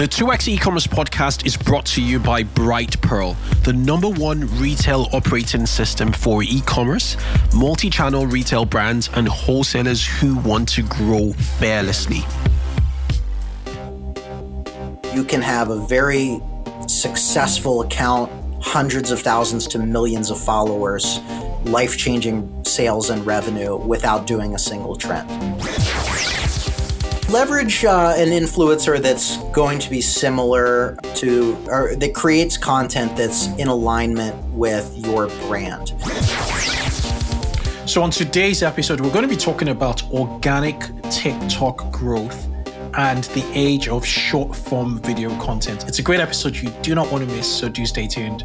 The 2x e-commerce podcast is brought to you by Brightpearl, the number one retail operating system for e-commerce, multi-channel retail brands, and wholesalers who want to grow fearlessly. You can have a very successful account, hundreds of thousands to millions of followers, life-changing sales and revenue without doing a single trend. Leverage uh, an influencer that's going to be similar to, or that creates content that's in alignment with your brand. So, on today's episode, we're going to be talking about organic TikTok growth and the age of short form video content. It's a great episode you do not want to miss, so do stay tuned.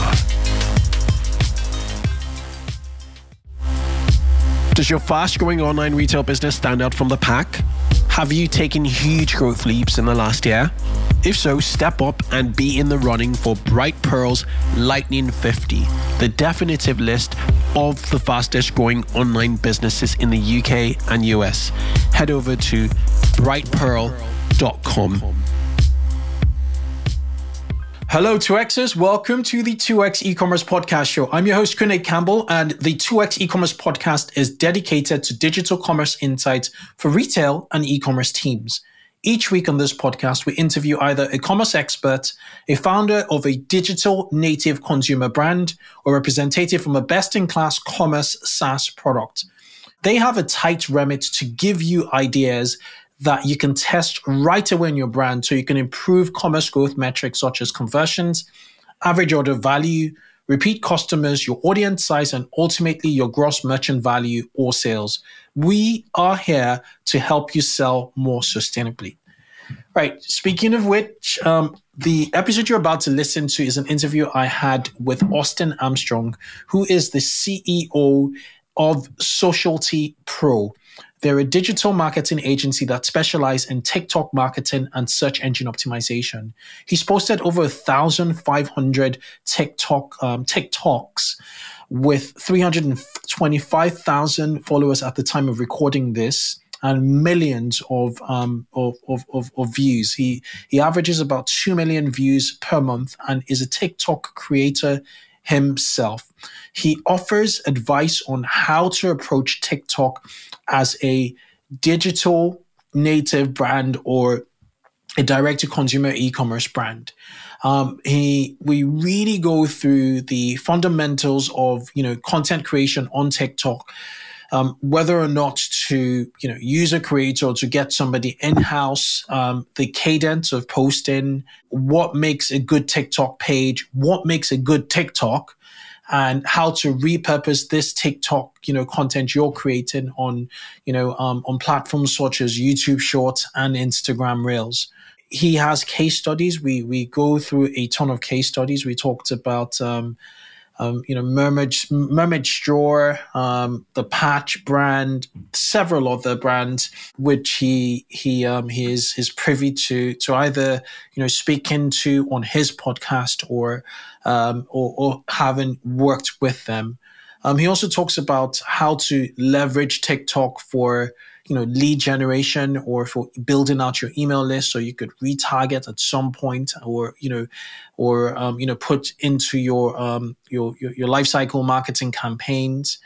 Does your fast growing online retail business stand out from the pack? Have you taken huge growth leaps in the last year? If so, step up and be in the running for Brightpearl's Lightning 50, the definitive list of the fastest growing online businesses in the UK and US. Head over to brightpearl.com. Hello, 2Xers. Welcome to the 2X e-commerce podcast show. I'm your host, Kunle Campbell, and the 2X e-commerce podcast is dedicated to digital commerce insights for retail and e-commerce teams. Each week on this podcast, we interview either a commerce expert, a founder of a digital native consumer brand, or representative from a best-in-class commerce SaaS product. They have a tight remit to give you ideas that you can test right away in your brand so you can improve commerce growth metrics such as conversions, average order value, repeat customers, your audience size, and ultimately your gross merchant value or sales. We are here to help you sell more sustainably. Right. Speaking of which, um, the episode you're about to listen to is an interview I had with Austin Armstrong, who is the CEO of Socialty Pro. They're a digital marketing agency that specialize in TikTok marketing and search engine optimization. He's posted over 1,500 TikTok um, TikToks with 325,000 followers at the time of recording this and millions of, um, of, of, of, of, views. He, he averages about 2 million views per month and is a TikTok creator himself. He offers advice on how to approach TikTok as a digital native brand or a direct to consumer e-commerce brand. Um, he, we really go through the fundamentals of, you know, content creation on TikTok, um, whether or not to, you know, use a creator or to get somebody in-house, um, the cadence of posting, what makes a good TikTok page, what makes a good TikTok, and how to repurpose this TikTok, you know, content you're creating on, you know, um, on platforms such as YouTube Shorts and Instagram Reels. He has case studies. We we go through a ton of case studies. We talked about um, um, you know, Mermaid, Mermaid Straw, um, the Patch brand, several other brands, which he he um, he is privy to to either you know speak into on his podcast or um, or, or having worked with them. Um, he also talks about how to leverage TikTok for you know lead generation or for building out your email list so you could retarget at some point or you know or um, you know put into your um, your, your your life cycle marketing campaigns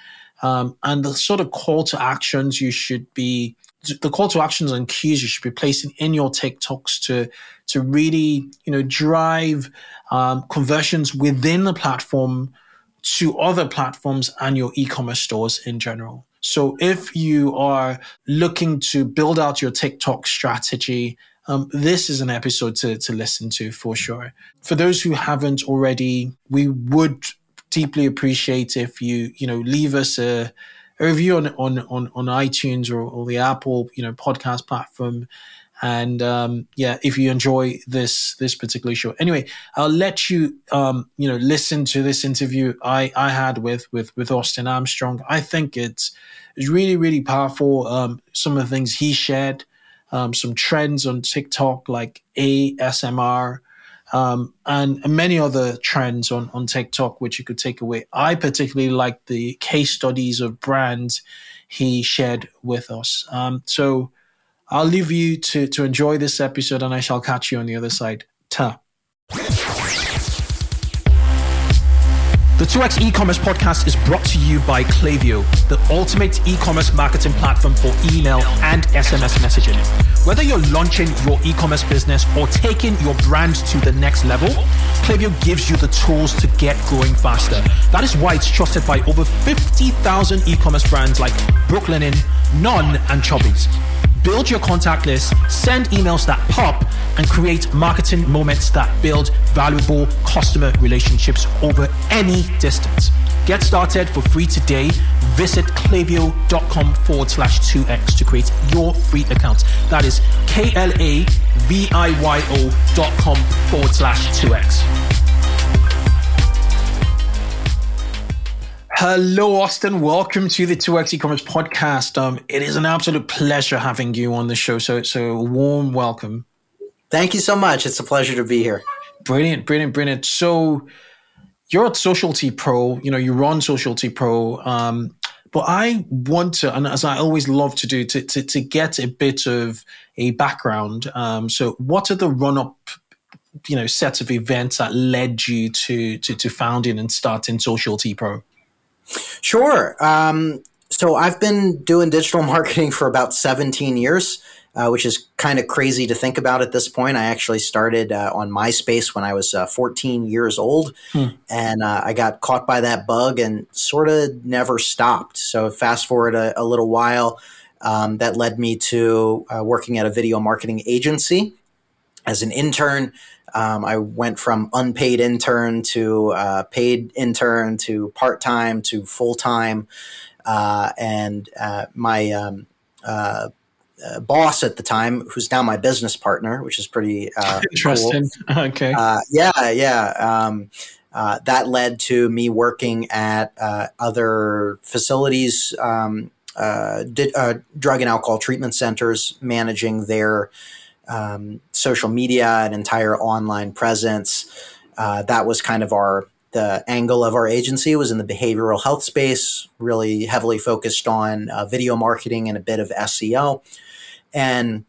um, and the sort of call to actions you should be the call to actions and cues you should be placing in your TikToks to to really you know drive um, conversions within the platform to other platforms and your e-commerce stores in general. So if you are looking to build out your TikTok strategy, um, this is an episode to, to listen to for sure. For those who haven't already, we would deeply appreciate if you, you know, leave us a, a review on, on, on, on iTunes or, or the Apple, you know, podcast platform and um, yeah, if you enjoy this this particular show, anyway, I'll let you um, you know listen to this interview I I had with with with Austin Armstrong. I think it's it's really really powerful. Um, some of the things he shared, um, some trends on TikTok like ASMR. Um, and, many other trends on, on TikTok, which you could take away. I particularly like the case studies of brands he shared with us. Um, so I'll leave you to, to enjoy this episode and I shall catch you on the other side. Ta. The 2x e-commerce podcast is brought to you by Klaviyo, the ultimate e-commerce marketing platform for email and SMS messaging. Whether you're launching your e-commerce business or taking your brand to the next level, Klaviyo gives you the tools to get growing faster. That is why it's trusted by over 50,000 e-commerce brands like Brooklinen, None, and Chubbies build your contact list, send emails that pop, and create marketing moments that build valuable customer relationships over any distance. Get started for free today. Visit klaviyo.com forward slash 2x to create your free account. That is K L A V I Y O dot com forward slash 2x. Hello, Austin. Welcome to the 2x e-commerce podcast. Um, it is an absolute pleasure having you on the show. So, so warm welcome. Thank you so much. It's a pleasure to be here. Brilliant, brilliant, brilliant. So, you're at Socialty Pro. You know, you run Socialty Pro. Um, but I want to, and as I always love to do, to to, to get a bit of a background. Um, so, what are the run-up you know set of events that led you to to, to founding and starting Socialty Pro? Sure. Um, so I've been doing digital marketing for about 17 years, uh, which is kind of crazy to think about at this point. I actually started uh, on MySpace when I was uh, 14 years old, hmm. and uh, I got caught by that bug and sort of never stopped. So fast forward a, a little while, um, that led me to uh, working at a video marketing agency as an intern. Um, I went from unpaid intern to uh, paid intern to part time to full time. Uh, and uh, my um, uh, uh, boss at the time, who's now my business partner, which is pretty uh, interesting. Cool. Okay. yeah, yeah. Um, that led to me working at other facilities, um, did, drug and alcohol treatment centers, managing their um, social media, an entire online presence. Uh, that was kind of our the angle of our agency was in the behavioral health space, really heavily focused on uh, video marketing and a bit of SEO. And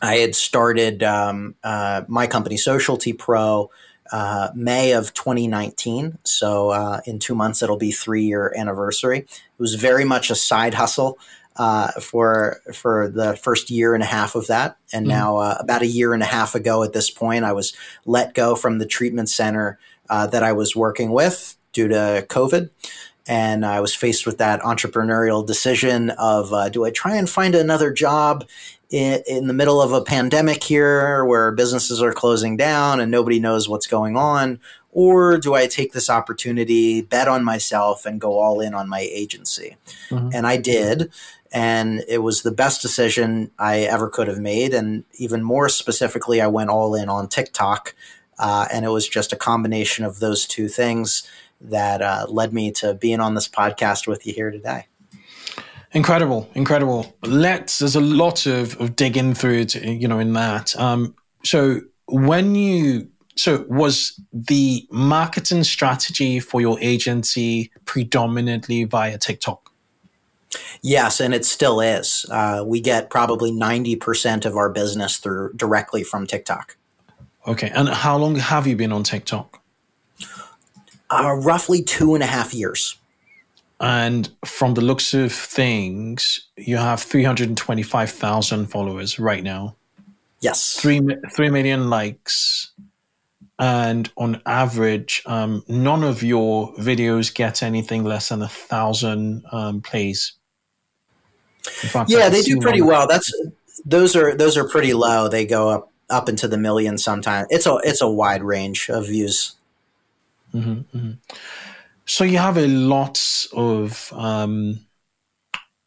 I had started um, uh, my company, Socialty Pro, uh, May of 2019. So uh, in two months, it'll be three year anniversary. It was very much a side hustle uh, for for the first year and a half of that, and mm-hmm. now uh, about a year and a half ago at this point, I was let go from the treatment center uh, that I was working with due to COVID, and I was faced with that entrepreneurial decision of uh, do I try and find another job in, in the middle of a pandemic here where businesses are closing down and nobody knows what's going on, or do I take this opportunity, bet on myself, and go all in on my agency? Mm-hmm. And I did and it was the best decision I ever could have made. And even more specifically, I went all in on TikTok, uh, and it was just a combination of those two things that uh, led me to being on this podcast with you here today. Incredible, incredible. Let's. There's a lot of, of digging through, to, you know, in that. Um, so when you so was the marketing strategy for your agency predominantly via TikTok? Yes, and it still is. Uh, we get probably 90% of our business through directly from TikTok. Okay. And how long have you been on TikTok? Uh, roughly two and a half years. And from the looks of things, you have 325,000 followers right now. Yes. Three, 3 million likes. And on average, um, none of your videos get anything less than a thousand um, plays. Yeah, they do pretty well. That's those are those are pretty low. They go up up into the millions sometimes. It's a it's a wide range of views. Mm-hmm, mm-hmm. So you have a lot of. Um,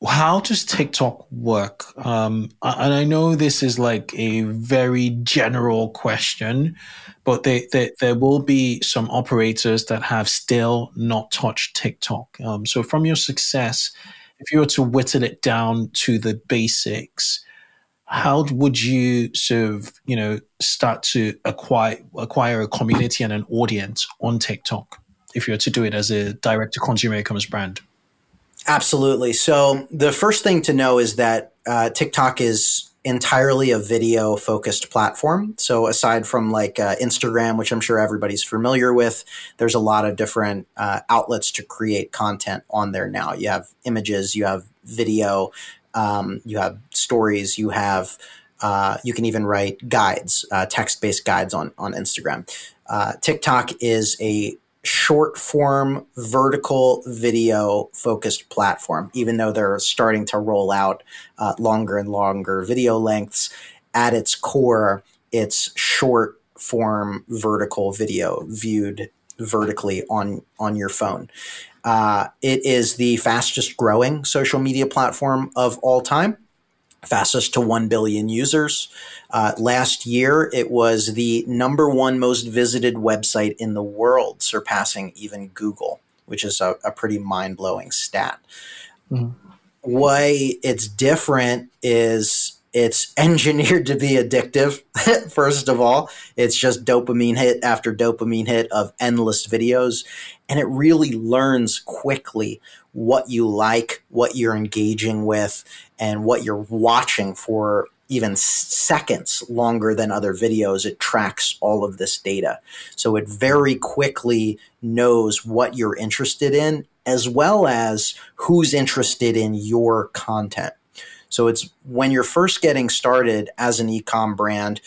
how does TikTok work? Um, and I know this is like a very general question, but they, they, there will be some operators that have still not touched TikTok. Um, so from your success, if you were to whittle it down to the basics, how would you sort of you know start to acquire acquire a community and an audience on TikTok if you were to do it as a direct to consumer e-commerce brand? Absolutely. So the first thing to know is that uh, TikTok is entirely a video focused platform. So aside from like uh, Instagram, which I'm sure everybody's familiar with, there's a lot of different uh, outlets to create content on there now. You have images, you have video, um, you have stories, you have uh, you can even write guides, uh, text based guides on on Instagram. Uh, TikTok is a short form vertical video focused platform, even though they're starting to roll out uh, longer and longer video lengths. At its core, it's short form vertical video viewed vertically on on your phone. Uh, it is the fastest growing social media platform of all time fastest to 1 billion users. Uh, last year, it was the number one most visited website in the world, surpassing even Google, which is a, a pretty mind blowing stat. Mm-hmm. Why it's different is it's engineered to be addictive, first of all. It's just dopamine hit after dopamine hit of endless videos. And it really learns quickly what you like, what you're engaging with, and what you're watching for even seconds longer than other videos. It tracks all of this data. So it very quickly knows what you're interested in, as well as who's interested in your content. So it's when you're first getting started as an ecom brand,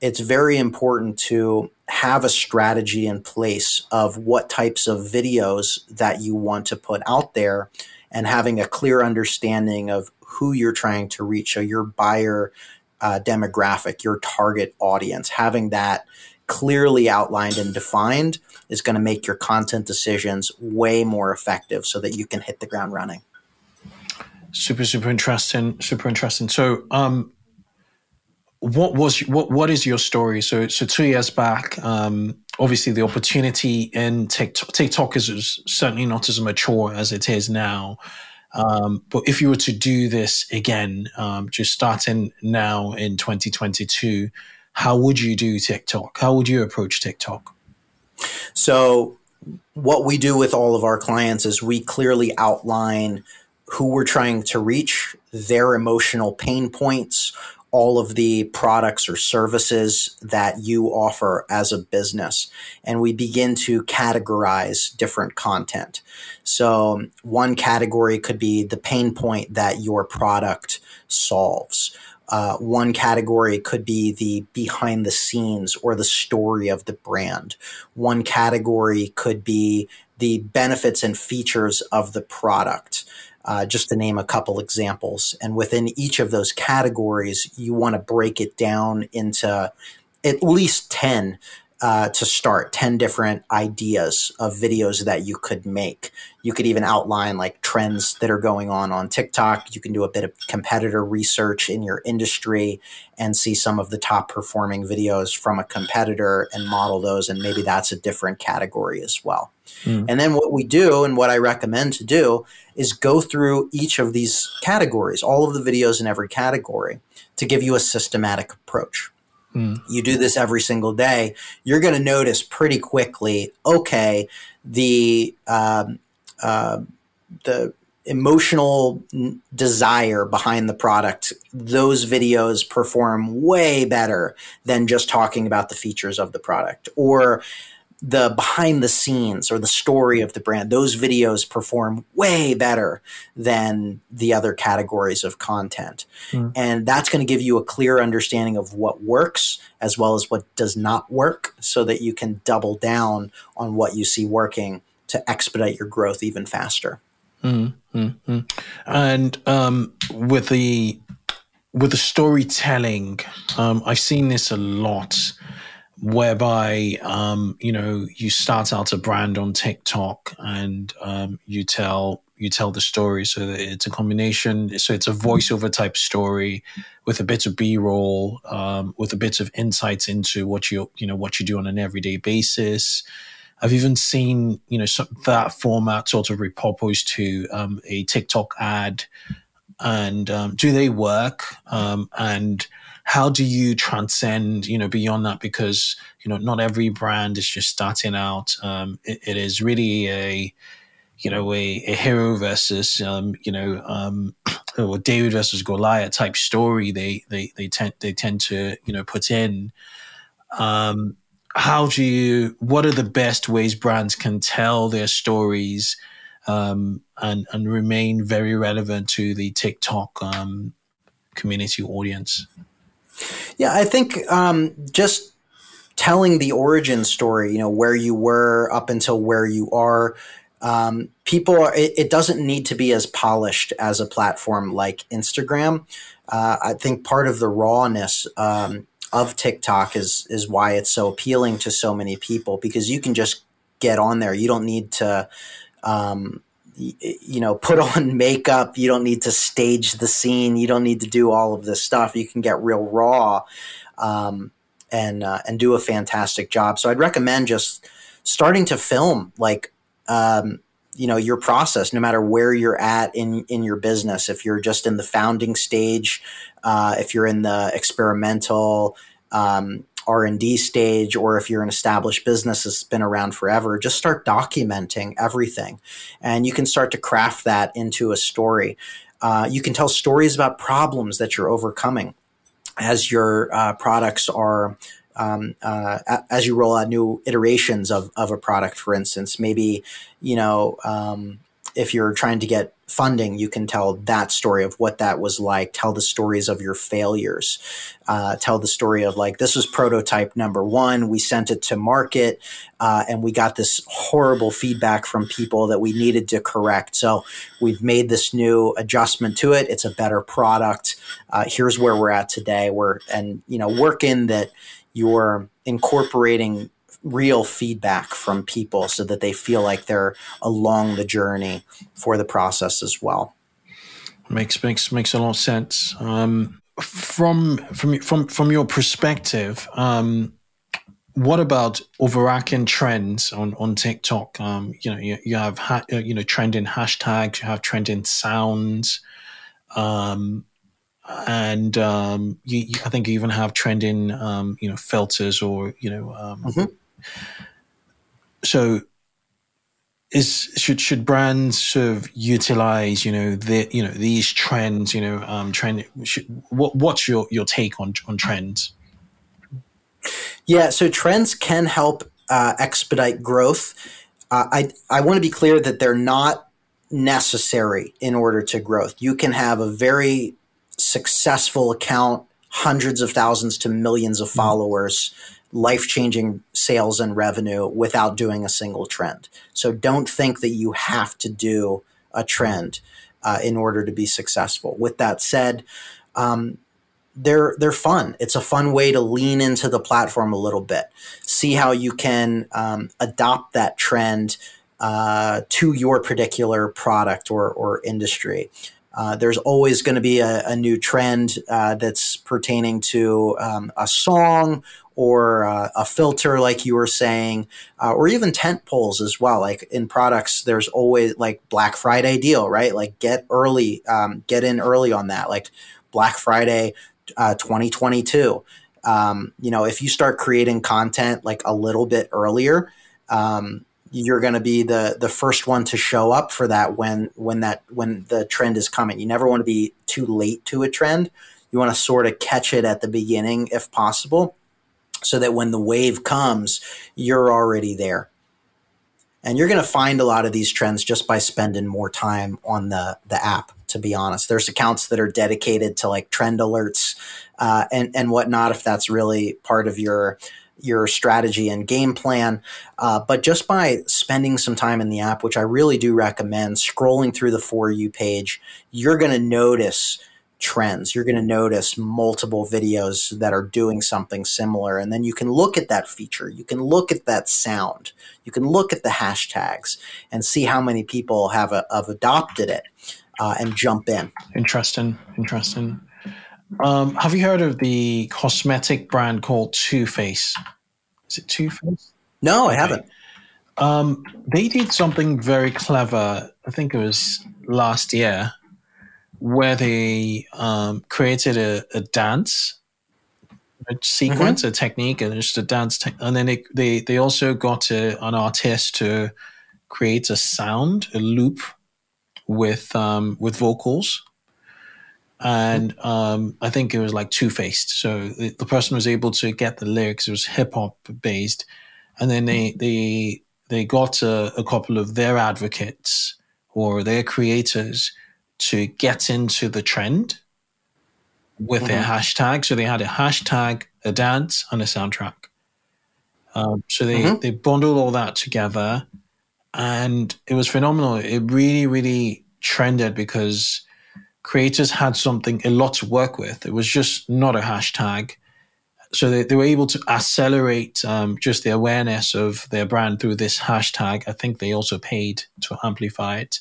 it's very important to have a strategy in place of what types of videos that you want to put out there and having a clear understanding of who you're trying to reach. So, your buyer uh, demographic, your target audience, having that clearly outlined and defined is going to make your content decisions way more effective so that you can hit the ground running. Super, super interesting. Super interesting. So, um, what was what what is your story? So so two years back, um, obviously the opportunity in TikTok, TikTok is certainly not as mature as it is now. Um, but if you were to do this again, um, just starting now in 2022, how would you do TikTok? How would you approach TikTok? So, what we do with all of our clients is we clearly outline who we're trying to reach, their emotional pain points, all of the products or services that you offer as a business. And we begin to categorize different content. So, one category could be the pain point that your product solves. Uh, one category could be the behind the scenes or the story of the brand. One category could be the benefits and features of the product uh, just to name a couple examples. And within each of those categories, you want to break it down into at least 10 uh, to start 10 different ideas of videos that you could make. You could even outline like trends that are going on on TikTok. You can do a bit of competitor research in your industry and see some of the top performing videos from a competitor and model those. And maybe that's a different category as well. Mm. And then what we do and what I recommend to do is go through each of these categories, all of the videos in every category to give you a systematic approach. You do this every single day, you're going to notice pretty quickly. Okay, the um, uh, the emotional desire behind the product, those videos perform way better than just talking about the features of the product. Or the behind the scenes or the story of the brand, those videos perform way better than the other categories of content. Mm. And that's going to give you a clear understanding of what works as well as what does not work so that you can double down on what you see working to expedite your growth even faster. Mm-hmm. And um, with the with the storytelling, um, I've seen this a lot whereby um, you know you start out a brand on TikTok and um, you tell you tell the story. So that it's a combination so it's a voiceover type story with a bit of b-roll um, with a bit of insights into what you you know what you do on an everyday basis. I've even seen you know that format sort of repurposed to um, a tiktok ad. And um, do they work? Um, and how do you transcend you know beyond that? Because you know not every brand is just starting out. Um, it, it is really a you know a, a hero versus um, you know um, or David versus Goliath type story they they they tend they tend to you know put in. Um, how do you what are the best ways brands can tell their stories um, and and remain very relevant to the TikTok um, community audience yeah, I think um, just telling the origin story, you know, where you were up until where you are. Um, people are, it, it, doesn't need to be as polished as a platform like Instagram. Uh, I think part of the rawness um, of TikTok is is why it's so appealing to so many people because you can just get on there. You don't need to um, you know, put on makeup. You don't need to stage the scene. You don't need to do all of this stuff. You can get real raw um, and uh, and do a fantastic job. So I'd recommend just starting to film like um, you know your process, no matter where you're at in in your business. If you're just in the founding stage, uh, if you're in the experimental. Um, r&d stage or if you're an established business that's been around forever just start documenting everything. And you can start to craft that into a story. Uh, you can tell stories about problems that you're overcoming as your uh, products are um, uh, as you roll out new iterations of, of a product for instance. Maybe you know um, if you're trying to get funding, you can tell that story of what that was like. Tell the stories of your failures. Uh, tell the story of like, this was prototype number one. We sent it to market uh, and we got this horrible feedback from people that we needed to correct. So we've made this new adjustment to it. It's a better product. Uh, here's where we're at today. We're, and, you know, work in that you're incorporating real feedback from people so that they feel like they're along the journey for the process as well. Makes makes makes a lot of sense. Um, from from from from your perspective, um, what about overarching trends on on TikTok? Um, you know, you, you have ha- uh, you know trending hashtags, you have trending sounds, um, and um, you, you, I think you even have trending um, you know filters or you know um, mm-hmm so is should should brands sort of utilize you know the you know these trends you know um trend should, what what's your your take on on trends? Yeah so trends can help uh, expedite growth. Uh, i i want to be clear that they're not necessary in order to growth. You can have a very successful account hundreds of thousands to millions of mm-hmm. followers mm-hmm life changing sales and revenue without doing a single trend. So don't think that you have to do a trend uh, in order to be successful. With that said, um, they're they're fun. It's a fun way to lean into the platform a little bit, see how you can um, adopt that trend uh, to your particular product or or industry. Uh, there's always going to be a, a, new trend uh, that's pertaining to um, a song or uh, a filter, like you were saying, uh, or even tent poles as well. Like in products, there's always like Black Friday deal, right? Like get early, um, get in early on that. Like Black Friday uh, 2022. Um, you know, if you start creating content like a little bit earlier, um, you're going to be the the first one to show up for that when when that when the trend is coming. You never want to be too late to a trend. You want to sort of catch it at the beginning if possible, so that when the wave comes, you're already there. And you're going to find a lot of these trends just by spending more time on the the app. To be honest, there's accounts that are dedicated to like trend alerts uh, and and whatnot. If that's really part of your your strategy and game plan. Uh, but just by spending some time in the app, which I really do recommend, scrolling through the For You page, you're going to notice trends. You're going to notice multiple videos that are doing something similar. And then you can look at that feature. You can look at that sound. You can look at the hashtags and see how many people have, a, have adopted it uh, and jump in. Interesting. Interesting. Um, have you heard of the cosmetic brand called Too Faced? Is it Too Faced? No, okay. I haven't. Um, they did something very clever. I think it was last year, where they um, created a, a, dance a sequence, mm-hmm. a technique, and just a dance. Te- and then they, they they also got a, an artist to create a sound, a loop with um, with vocals and um, I think it was like Too Faced. So the, the, person was able to get the lyrics. It was hip hop based, and then they they they got a, a, couple of their advocates or their creators to get into the trend with mm-hmm. their hashtag. So they had a hashtag, a dance, and a soundtrack. Um, so they mm-hmm. they bundled all that together, and it was phenomenal. It really really trended because creators had something, a lot to work with. It was just not a hashtag. So they, they were able to accelerate um, just the awareness of their brand through this hashtag. I think they also paid to amplify it.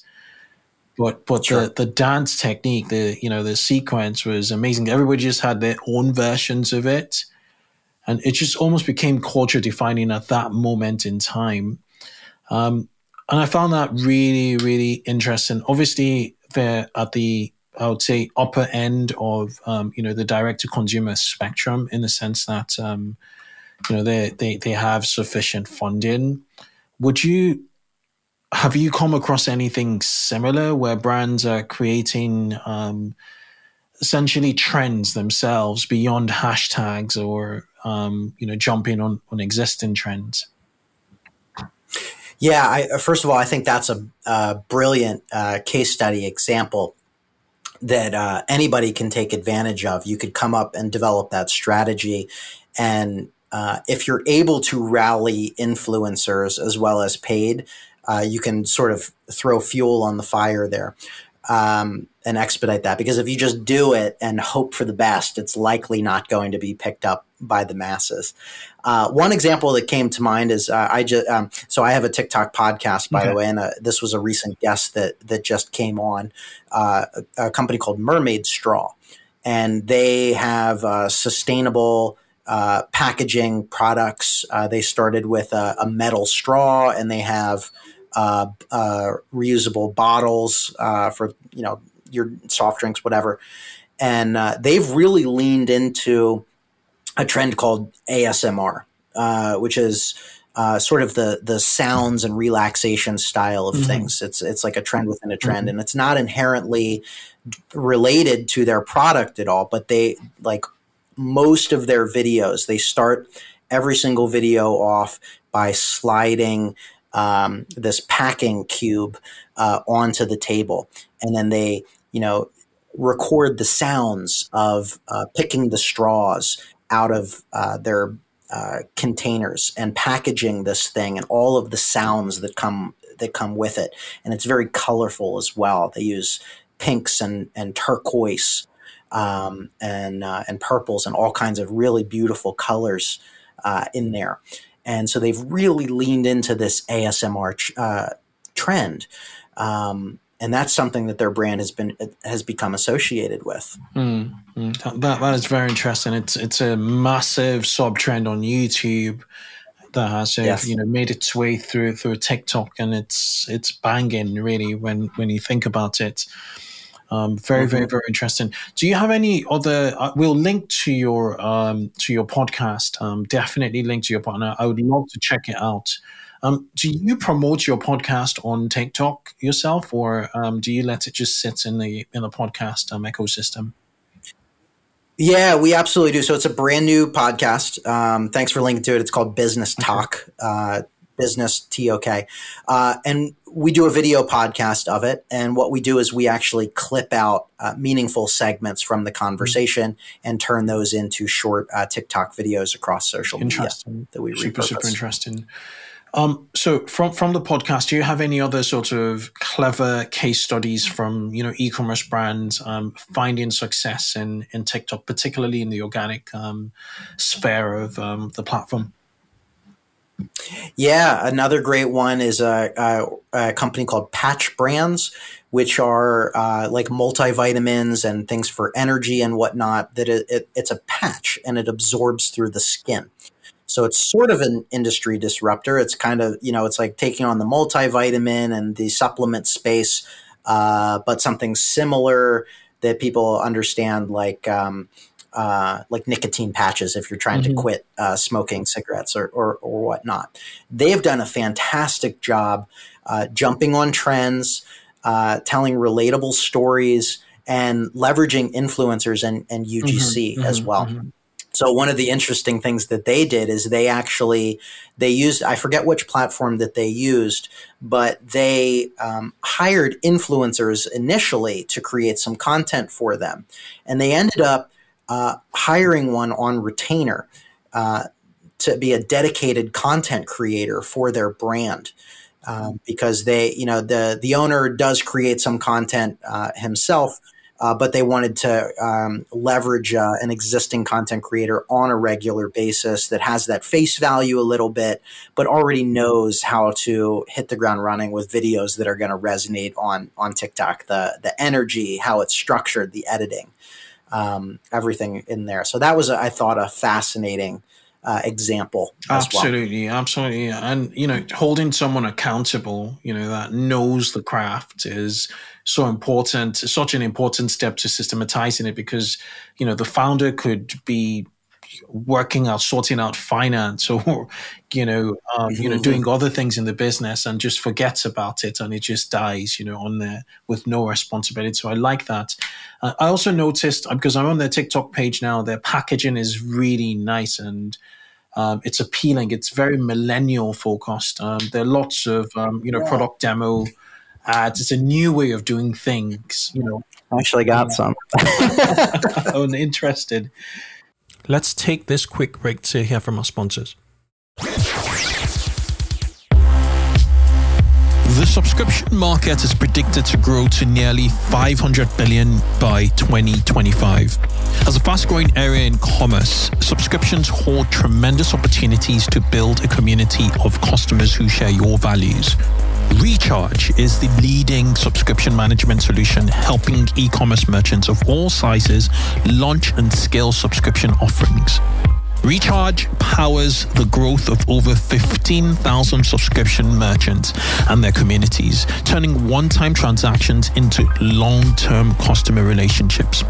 But but sure. the, the dance technique, the you know the sequence was amazing. Everybody just had their own versions of it, and it just almost became culture defining at that moment in time. Um, and I found that really really interesting. Obviously, they're at the I would say upper end of um, you know the direct to consumer spectrum in the sense that um, you know they, they they have sufficient funding. Would you have you come across anything similar where brands are creating um, essentially trends themselves beyond hashtags or um, you know jumping on on existing trends? Yeah, I, first of all, I think that's a, a brilliant uh, case study example that uh, anybody can take advantage of. You could come up and develop that strategy. And uh, if you're able to rally influencers as well as paid, uh, you can sort of throw fuel on the fire there um, and expedite that. Because if you just do it and hope for the best, it's likely not going to be picked up by the masses. Uh, one example that came to mind is uh, I just um, so I have a TikTok podcast by okay. the way, and uh, this was a recent guest that that just came on uh, a, a, company called Mermaid Straw, and they have uh, sustainable. Uh, packaging products. they started with a, a, metal straw, and they have reusable bottles for you know your soft drinks, whatever. And they've really leaned into a trend called ASMR, uh, which is uh, sort of the the sounds and relaxation style of mm-hmm. things. It's it's like a trend within a trend, mm-hmm. and it's not inherently related to their product at all. But they like most of their videos, they start every single video off by sliding um, this packing cube uh, onto the table, and then they you know record the sounds of uh, picking the straws out of uh, their uh, containers and packaging this thing and all of the sounds that come that come with it. And it's very colorful as well. They use pinks and and turquoise um, and uh, and purples and all kinds of really beautiful colors uh, in there. And so they've really leaned into this ASMR uh, trend. Um, and that's something that their brand has been has become associated with. Mm, mm. That that is very interesting. It's it's a massive sub trend on YouTube that has uh, yes. you know made its way through through TikTok, and it's it's banging really when when you think about it. Um, very, mm-hmm. very, very interesting. Do you have any other? Uh, we'll link to your um, to your podcast. Um, definitely link to your partner. I would love to check it out. Um, do you promote your podcast on TikTok yourself, or um, do you let it just sit in the in the podcast um, ecosystem? Yeah, we absolutely do. So it's a brand new podcast. Um, thanks for linking to it. It's called Business Talk. Uh, business TOK. Uh, and we do a video podcast of it. And what we do is we actually clip out uh, meaningful segments from the conversation mm-hmm. and turn those into short uh, TikTok videos across social media that we super, repurpose. super interesting. Um, so from from the podcast, do you have any other sort of clever case studies from you know e-commerce brands um, finding success in in TikTok, particularly in the organic um, sphere of um, the platform? Yeah, another great one is a, a, a company called Patch Brands, which are uh, like multivitamins and things for energy and whatnot. That it, it, it's a patch and it absorbs through the skin. So it's sort of an industry disruptor. It's kind of, you know, it's like taking on the multivitamin and the supplement space, uh, but something similar that people understand, like, um, uh, like nicotine patches if you're trying mm-hmm. to quit uh, smoking cigarettes or, or, or, whatnot. They have done a fantastic job uh, jumping on trends, uh, telling relatable stories, and leveraging influencers and, and UGC mm-hmm, as mm-hmm, well. Mm-hmm. So one of the interesting things that they did is they actually they used I forget which platform that they used, but they um, hired influencers initially to create some content for them, and they ended up uh, hiring one on retainer uh, to be a dedicated content creator for their brand. Um, because they, you know, the the owner does create some content uh, himself, uh, but they wanted to um, leverage uh, an existing content creator on a regular basis that has that face value a little bit, but already knows how to hit the ground running with videos that are going to resonate on on TikTok. The the energy, how it's structured, the editing, um, everything in there. So that was, a, I thought, a fascinating. Uh, example absolutely well. absolutely and you know holding someone accountable you know that knows the craft is so important, such an important step to systematizing it because, you know, the founder could be working out, sorting out finance or, you know, um, you know, mm-hmm. doing other things in the business and just forgets about it and it just dies, you know, on there with no responsibility. So I like that. Uh, I also noticed because I'm on their TikTok page now, their packaging is really nice and, um, it's appealing. It's very millennial focused. Um, there are lots of um, you know yeah. product demo ads. It's a new way of doing things. You know, I actually got some. I'm interested. Let's take this quick break to hear from our sponsors. The subscription market is predicted to grow to nearly 500 billion by 2025. As a fast growing area in commerce, subscriptions hold tremendous opportunities to build a community of customers who share your values. Recharge is the leading subscription management solution helping e commerce merchants of all sizes launch and scale subscription offerings. Recharge powers the growth of over 15,000 subscription merchants and their communities, turning one time transactions into long term customer relationships.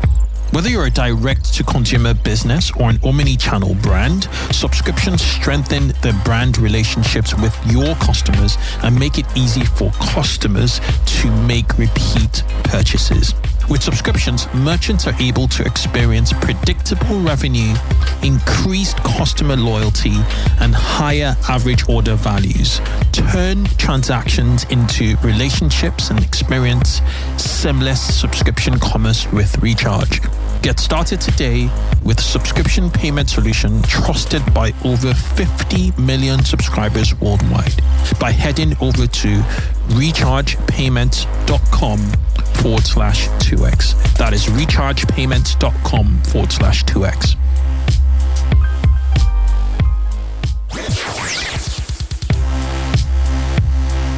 Whether you're a direct to consumer business or an omni channel brand, subscriptions strengthen the brand relationships with your customers and make it easy for customers to make repeat purchases. With subscriptions, merchants are able to experience predictable revenue, increased customer loyalty, and higher average order values. Turn transactions into relationships and experience seamless subscription commerce with Recharge. Get started today with subscription payment solution trusted by over 50 million subscribers worldwide by heading over to rechargepayment.com forward slash 2x. That is rechargepayments.com forward slash 2x.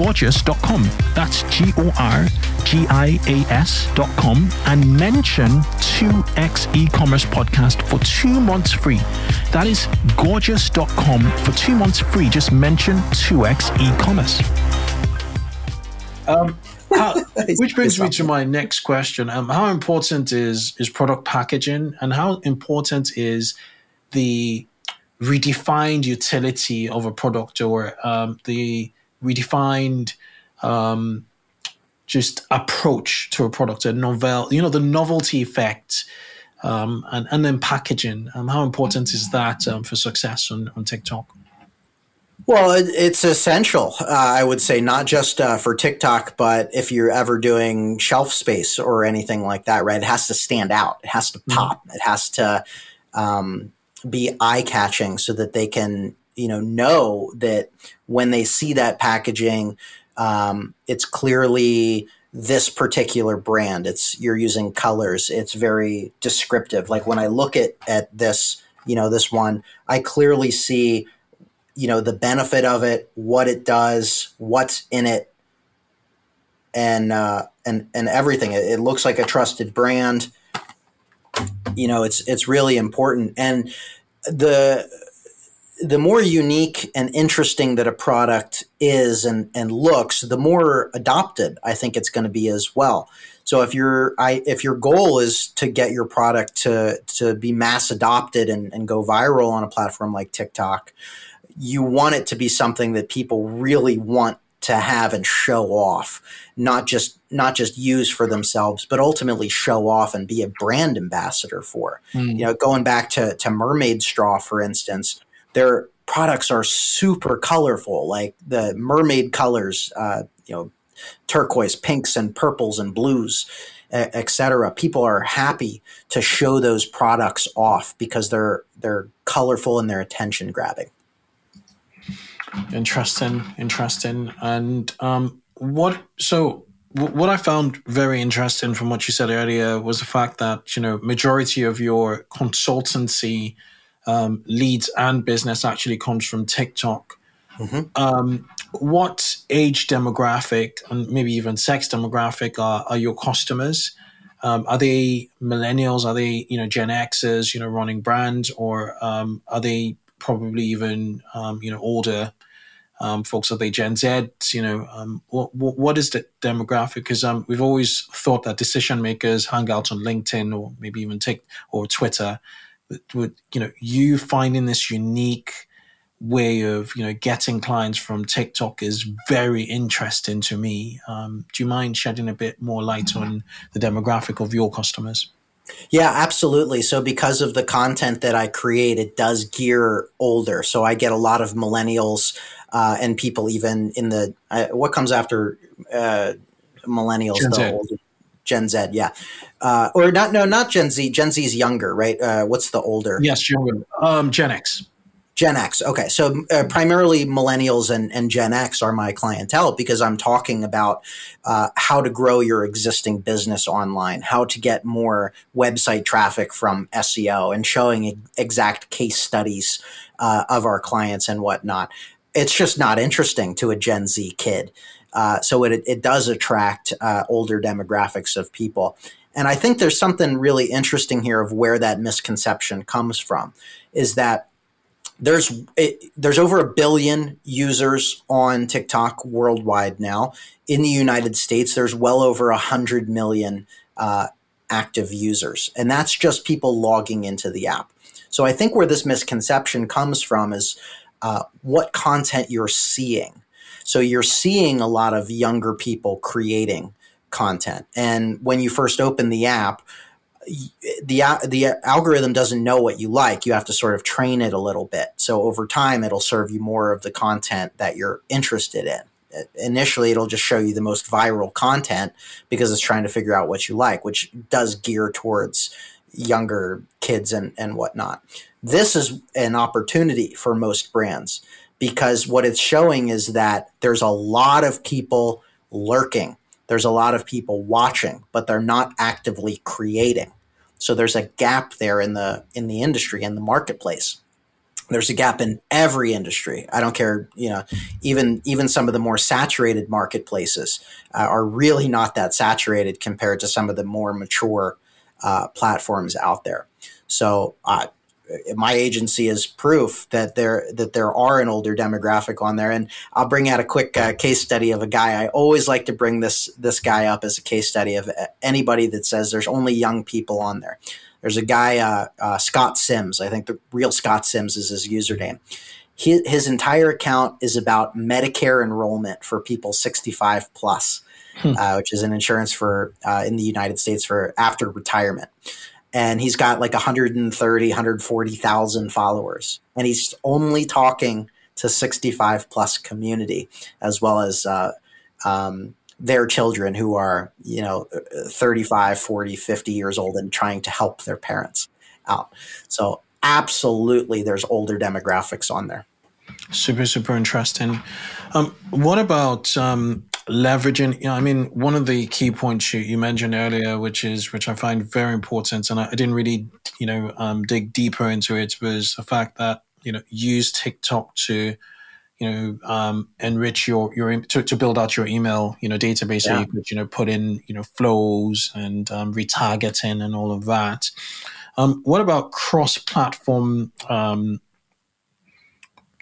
gorgias.com. That's G O R G I A S.com and mention 2x e commerce podcast for two months free. That is gorgias.com for two months free. Just mention 2x e commerce. Um, how, which brings me to my next question. Um, how important is, is product packaging and how important is the redefined utility of a product or um, the redefined um, just approach to a product, a novel, you know, the novelty effect, um, and and then packaging. Um, how important is that um, for success on, on TikTok? Well, it, it's essential, uh, I would say, not just uh, for TikTok, but if you're ever doing shelf space or anything like that, right? It has to stand out. It has to mm-hmm. pop. Mm-hmm. It has to um, be eye catching so that they can you know know that when they see that packaging um, it's clearly this particular brand. It's you're using colors. It's very descriptive. Like when i look at at this you know this one i clearly see you know the benefit of it what it does what's in it and uh and and everything. It, it looks like a trusted brand. You know it's it's really important. And the the more unique and interesting that a product is and, and looks, the more adopted I think it's going to be as well. So if your I if your goal is to get your product to to be mass adopted and, and go viral on a platform like TikTok, you want it to be something that people really want to have and show off, not just not just use for themselves, but ultimately show off and be a brand ambassador for. Mm. You know, going back to to Mermaid Straw, for instance, their products are super colorful, like the mermaid colors, uh, you know, turquoise, pinks, and purples and blues, etc. People are happy to show those products off because they're they're colorful and they're attention grabbing. Interesting, interesting. And um, what so what I found very interesting from what you said earlier was the fact that you know majority of your consultancy um, leads and business actually comes from TikTok. Mm-hmm. Um, what age demographic and maybe even sex demographic are, are your customers? Um, are they millennials? Are they you know Gen Xers? You know running brands, or um, are they probably even um, you know older um, folks? Are they Gen Z? You know, um, what, what is the demographic? Because um, we've always thought that decision makers hang out on LinkedIn or maybe even take or Twitter with you know you finding this unique way of you know getting clients from TikTok is very interesting to me. Um, do you mind shedding a bit more light on the demographic of your customers? Yeah, absolutely. So because of the content that I create, it does gear older. So I get a lot of millennials uh, and people even in the uh, what comes after uh, millennials, Gen the older, Gen Z, yeah, uh, or not? No, not Gen Z. Gen Z is younger, right? Uh, what's the older? Yes, younger. Um, Gen X. Gen X. Okay, so uh, primarily millennials and, and Gen X are my clientele because I'm talking about uh, how to grow your existing business online, how to get more website traffic from SEO, and showing exact case studies uh, of our clients and whatnot. It's just not interesting to a Gen Z kid. Uh, so it, it does attract uh, older demographics of people. And I think there's something really interesting here of where that misconception comes from is that there's it, there's over a billion users on TikTok worldwide now. In the United States, there's well over a hundred million uh, active users, and that's just people logging into the app. So I think where this misconception comes from is uh, what content you're seeing. So you're seeing a lot of younger people creating content, and when you first open the app the the algorithm doesn't know what you like. You have to sort of train it a little bit. So over time, it'll serve you more of the content that you're interested in. Initially, it'll just show you the most viral content because it's trying to figure out what you like, which does gear towards younger kids and, and whatnot. This is an opportunity for most brands because what it's showing is that there's a lot of people lurking there's a lot of people watching, but they're not actively creating. So there's a gap there in the in the industry in the marketplace. There's a gap in every industry. I don't care, you know, even even some of the more saturated marketplaces uh, are really not that saturated compared to some of the more mature uh, platforms out there. So uh, my agency is proof that there that there are an older demographic on there. And I'll bring out a quick uh, case study of a guy. I always like to bring this this guy up as a case study of uh, anybody that says there's only young people on there. There's a guy, uh, uh, Scott Sims. I think the real Scott Sims is his username. His, his entire account is about Medicare enrollment for people 65 plus, hmm. Uh, which is an insurance for uh, in the United States for after retirement and he's got like 130 140,000 followers. And he's only talking to 65 plus community as well as uh, um, their children who are you know 35 40 50 years old and trying to help their parents out. So absolutely there's older demographics on there. Super super interesting. Um, what about um, leveraging you know, i mean one of the key points you, you, mentioned earlier which is which i find very important and i, I didn't really you know um, dig deeper into it was the fact that you know use tiktok to you know um, enrich your your to, to build out your email you know database yeah. so you could you know put in you know flows and um, retargeting and all of that um, what about cross platform um,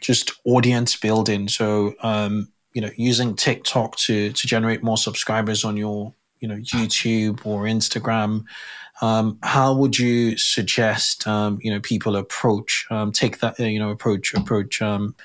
just audience building so um, you know using TikTok to to generate more subscribers on your you know YouTube or Instagram. Um, how would you suggest um, you know people approach um, take that you know approach approach um,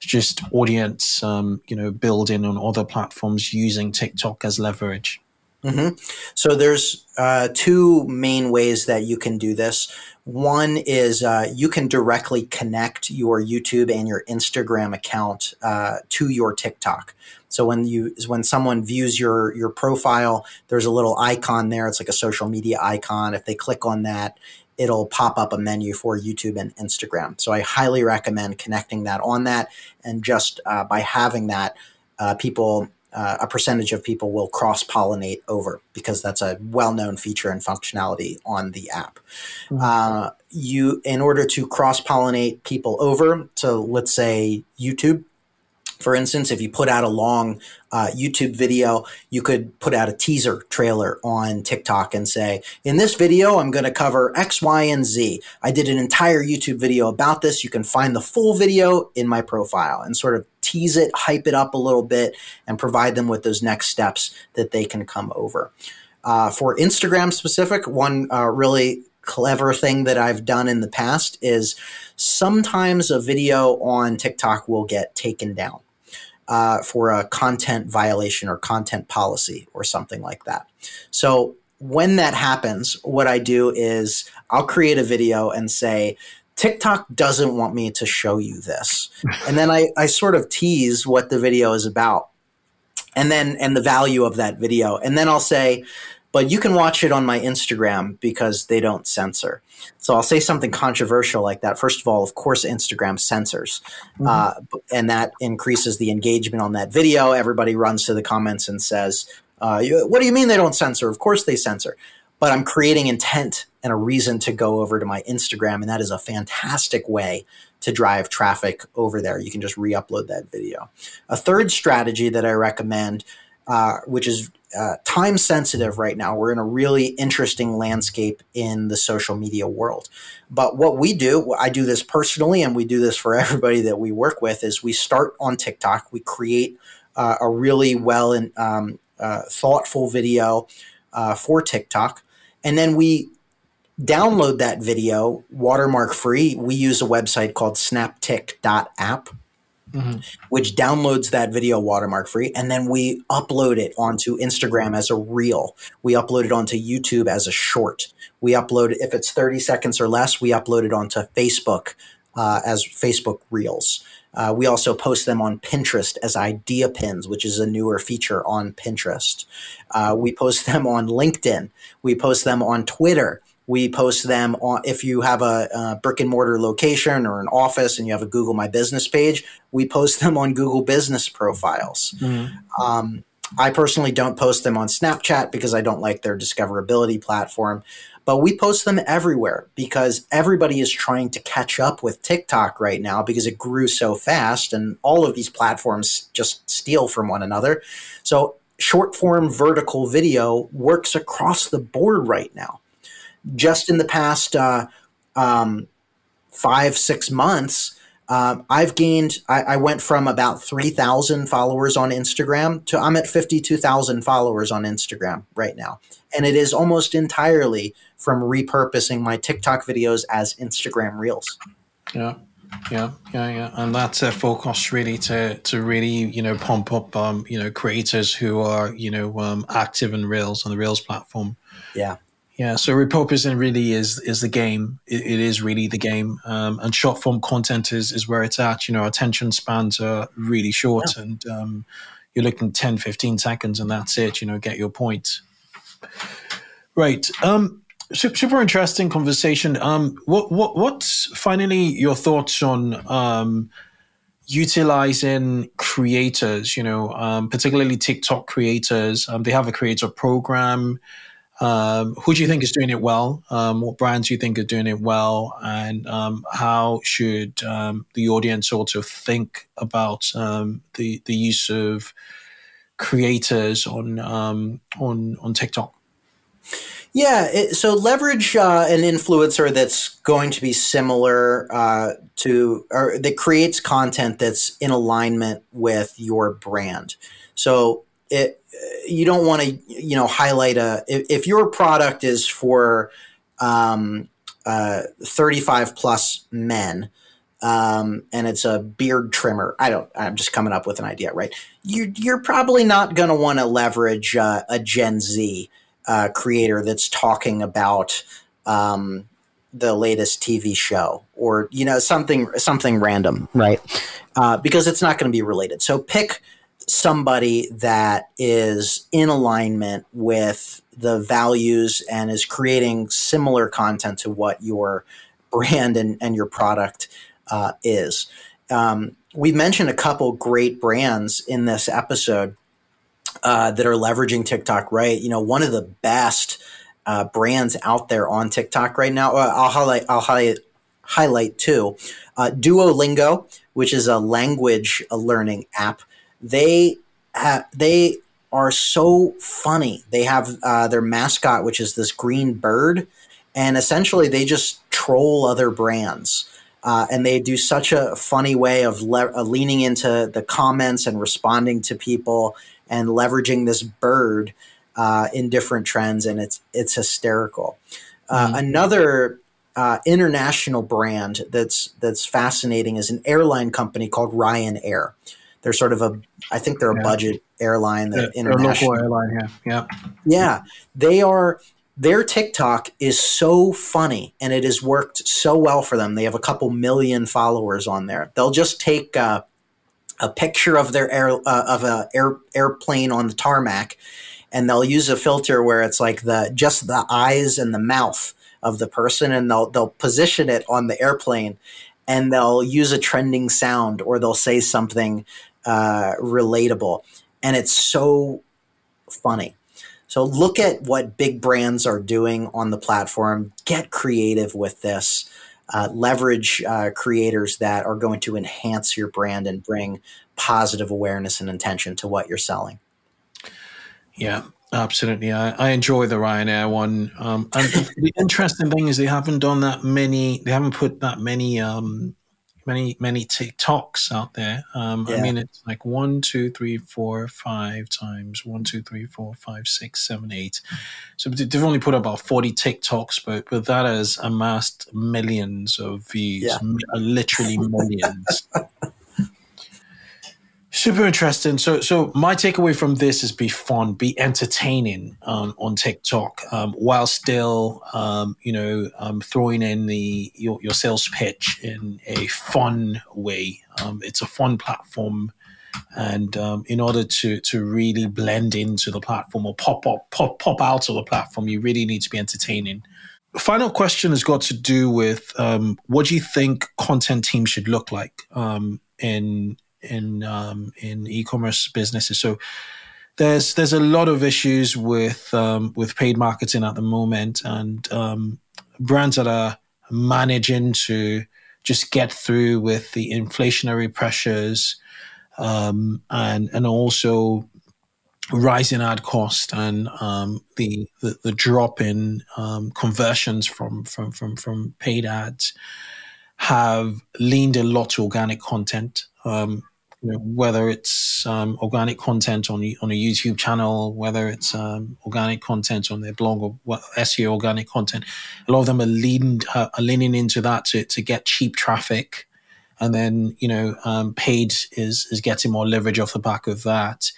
just audience um, you know building on other platforms using TikTok as leverage? Mm-hmm. So there's uh, two main ways that you can do this. One is uh, you can directly connect your YouTube and your Instagram account uh, to your TikTok. So when you when someone views your your profile, there's a little icon there. It's like a social media icon. If they click on that, it'll pop up a menu for YouTube and Instagram. So I highly recommend connecting that on that, and just uh, by having that, uh, people uh, a percentage of people will cross pollinate over because that's a well known feature and functionality on the app. Mm-hmm. Uh, you, in order to cross pollinate people over to, let's say, YouTube, for instance, if you put out a long uh, YouTube video, you could put out a teaser trailer on TikTok and say, in this video, I'm going to cover X, Y, and Z. I did an entire YouTube video about this. You can find the full video in my profile and sort of tease it, hype it up a little bit, and provide them with those next steps that they can come over. Uh, for Instagram specific, one uh, really clever thing that I've done in the past is sometimes a video on TikTok will get taken down uh, for a content violation or content policy or something like that. So when that happens, what I do is I'll create a video and say, TikTok doesn't want me to show you this. and then I, I sort of tease what the video is about and then and the value of that video. And then I'll say, but you can watch it on my Instagram because they don't censor. So I'll say something controversial like that. First of all, of course, Instagram censors, mm-hmm. uh, and that increases the engagement on that video. Everybody runs to the comments and says, uh, "What do you mean they don't censor? Of course they censor." But I'm creating intent and a reason to go over to my Instagram, and that is a fantastic way to drive traffic over there. You can just re-upload that video. A third strategy that I recommend, uh, which is uh, time sensitive right now. We're in a really interesting landscape in the social media world. But what we do, I do this personally, and we do this for everybody that we work with, is we start on TikTok. We create uh, a really well and um, uh, thoughtful video uh, for TikTok, and then we download that video watermark free. We use a website called snaptik.app mm-hmm. which downloads that video watermark free. And then we upload it onto Instagram as a reel. We upload it onto YouTube as a short. We upload if it's 30 seconds or less, we upload it onto Facebook uh, as Facebook Reels. Uh, we also post them on Pinterest as idea pins, which is a newer feature on Pinterest. Uh, we post them on LinkedIn. We post them on Twitter. We post them on if you have a, a, brick and mortar location or an office and you have a Google My Business page. We post them on Google Business profiles. Mm-hmm. Um, I personally don't post them on Snapchat because I don't like their discoverability platform. But we post them everywhere because everybody is trying to catch up with TikTok right now because it grew so fast and all of these platforms just steal from one another. So short form vertical video works across the board right now just in the past uh, um, five, six months, uh, I've gained, I, I, went from about 3,000 followers on Instagram to I'm at 52,000 followers on Instagram right now. And it is almost entirely from repurposing my TikTok videos as Instagram Reels. Yeah. Yeah, yeah, yeah, and that's a focus really to to really you know pump up um you know creators who are you know um active in Reels on the Reels platform. Yeah, yeah, so repurposing really is is the game. it, it is really the game, um, and short form content is is where it's at. You know, attention spans are really short, yeah. and um, you're looking 10, 15 seconds, and that's it. You know, get your point. Right. Um, super interesting conversation. Um, what what what's finally your thoughts on um, utilizing creators? You know, um, particularly TikTok creators. Um, they have a creator program. Um, who do you think is doing it well? Um, what brands do you think are doing it well? And um, how should um, the audience sort of think about um, the the use of creators on um, on on TikTok? Yeah, it, so leverage uh, an influencer that's going to be similar uh, to or that creates content that's in alignment with your brand. So it you don't want to you know highlight a if, if your product is for um, uh, 35 plus men um, and it's a beard trimmer i don't i'm just coming up with an idea right? You, you're probably not going to want to leverage uh, a gen z uh, creator that's talking about um, the latest tv show or you know something something random right? Uh, because it's not going to be related. So pick somebody that is in alignment with the values and is creating similar content to what your brand and, and your product uh, is. Um, we've mentioned a couple great brands in this episode uh, that are leveraging TikTok, right? You know, one of the best uh, brands out there on TikTok right now. Uh, I'll highlight. I'll highlight highlight two. Uh, Duolingo, which is a language learning app they ha- they are so funny. They have uh, their mascot, which is this green bird, and essentially they just troll other brands. Uh, and they do such a funny way of le- uh, leaning into the comments and responding to people and leveraging this bird uh, in different trends, and it's it's hysterical. Uh, mm-hmm. Another uh, international brand that's that's fascinating is an airline company called Ryanair. They're sort of a, I think they're a yeah. budget airline, that yeah, international airline. Yeah, yeah, yeah. They are. Their TikTok is so funny, and it has worked so well for them. They have a couple million followers on there. They'll just take uh, a picture of their air uh, of a air, airplane on the tarmac, and they'll use a filter where it's like the just the eyes and the mouth of the person, and they'll they'll position it on the airplane, and they'll use a trending sound or they'll say something uh, relatable, and it's so funny. So look at what big brands are doing on the platform. Get creative with this. Uh, leverage uh, creators that are going to enhance your brand and bring positive awareness and intention to what you're selling. Yeah. Absolutely, I, I enjoy the Ryanair one. Um, and the interesting thing is they haven't done that many. They haven't put that many um, many many TikToks out there. Um, yeah. I mean, it's like one, two, three, four, five times one, two, three, four, five, six, seven, eight. So they've only put about forty TikToks, but but that has amassed millions of views, yeah. literally millions. Super interesting. So, so my takeaway from this is be fun, be entertaining um, on TikTok, um, while still, um, you know, um, throwing in the your, your sales pitch in a fun way. Um, it's a fun platform, and um, in order to to really blend into the platform or pop up pop pop out of the platform, you really need to be entertaining. Final question has got to do with what do you think content teams should look like in in um, in e-commerce businesses. So there's there's a lot of issues with um, with paid marketing at the moment, and um, brands that are managing to just get through with the inflationary pressures um, and and also rising ad cost and um, the, the, the drop in um, conversions from from from from paid ads have leaned a lot to organic content. Um, you know, whether it's um, organic content on on a YouTube channel, whether it's um, organic content on their blog or what, SEO organic content, a lot of them are leaning uh, are leaning into that to to get cheap traffic, and then you know um, paid is is getting more leverage off the back of that.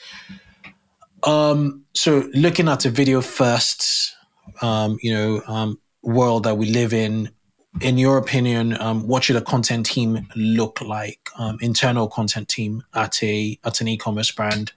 Um, so looking at a video first, um, you know, um, world that we live in, in your opinion, um, what should a content team look like, um, internal content team at a at an e-commerce brand?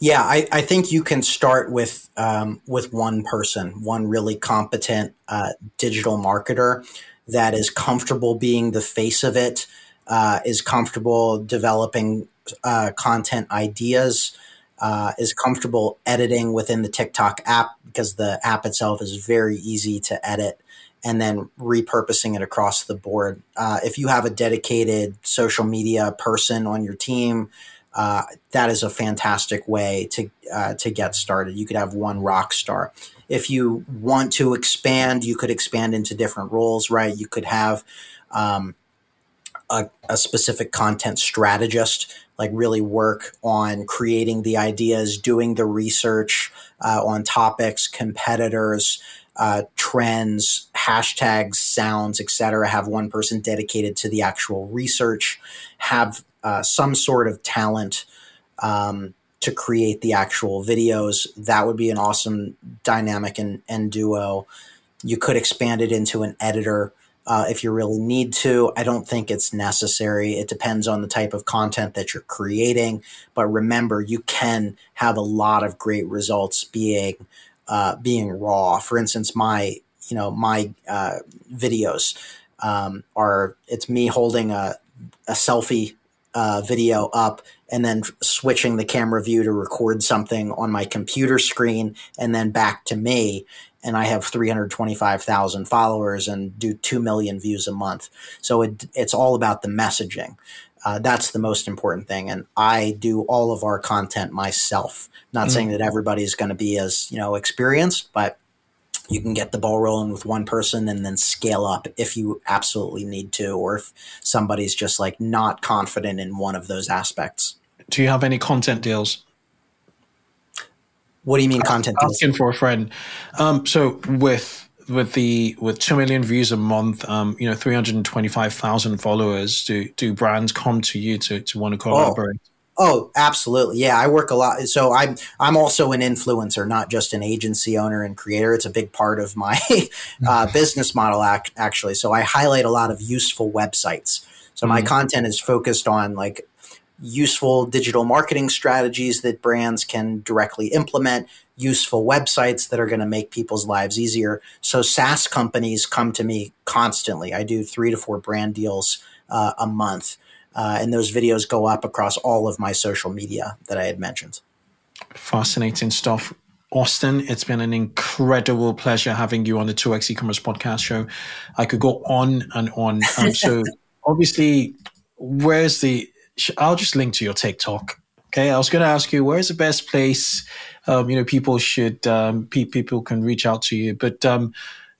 Yeah, I, I think you can start with um, with one person, one really competent uh, digital marketer that is comfortable being the face of it, uh, is comfortable developing uh, content ideas, uh, is comfortable editing within the TikTok app because the app itself is very easy to edit and then repurposing it across the board. Uh, if you have a dedicated social media person on your team, uh, that is a fantastic way to uh, to get started. You could have one rock star. If you want to expand, you could expand into different roles. Right? You could have um, a, a specific content strategist, like really work on creating the ideas, doing the research uh, on topics, competitors uh, trends, hashtags, sounds, etc. Have one person dedicated to the actual research. Have uh, some sort of talent um, to create the actual videos. That would be an awesome dynamic and, and duo. You could expand it into an editor uh, if you really need to. I don't think it's necessary. It depends on the type of content that you're creating. But remember, you can have a lot of great results being uh, being raw. For instance, my you know my uh, videos um, are it's me holding a, a selfie uh, video up and then switching the camera view to record something on my computer screen and then back to me and I have 325,000 followers and do 2 million views a month. So it, it's all about the messaging. Uh, that's the most important thing. And I do all of our content myself. Not mm-hmm. saying that everybody's going to be as you know experienced, but you can get the ball rolling with one person and then scale up if you absolutely need to, or if somebody's just like not confident in one of those aspects. Do you have any content deals? What do you mean content deals? Asking for a friend. Um, so with with the with two million views a month, um, you know, three hundred and twenty five thousand followers, do do brands come to you to to want to collaborate? Oh. Oh, absolutely. Yeah, I work a lot. So I'm I'm also an influencer, not just an agency owner and creator. It's a big part of my uh, business model, act, actually. So I highlight a lot of useful websites. So my mm-hmm. content is focused on like useful digital marketing strategies that brands can directly implement, useful websites that are going to make people's lives easier. So SaaS companies come to me constantly. I do three to four brand deals uh, a month. Uh, and those videos go up across all of my social media that I had mentioned. Fascinating stuff. Austin, it's been an incredible pleasure having you on the 2x e-commerce podcast show. I could go on and on. Um, so obviously, where's the, I'll just link to your TikTok. Okay. I was going to ask you, where's the best place um, you know, people should um, pe- people can reach out to you. But um,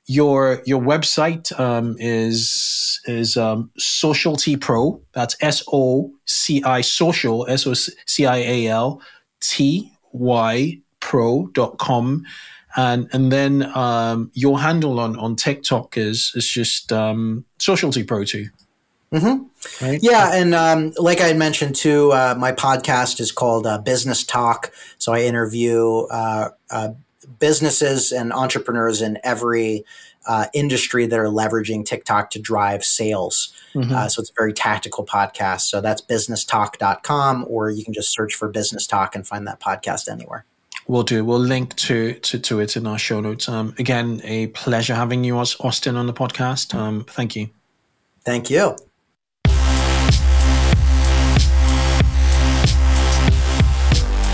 your your website um, is is um, Socialty Pro. That's S O C I social S O C I A L T Y pro.com and and then um, your handle on on TikTok is is just um, Socialty Pro too. Mm-hmm. Right? Yeah, and um, like I mentioned too, uh, my podcast is called uh, Business Talk. So I interview uh, uh businesses and entrepreneurs in every uh, industry that are leveraging TikTok to drive sales. Mm-hmm. Uh, so it's a very tactical podcast. So that's businesstalk.com, or you can just search for Business Talk and find that podcast anywhere. We'll do. We'll link to, to, to it in our show notes. Um, again, a pleasure having you, Austin, on the podcast. Um, thank you. Thank you.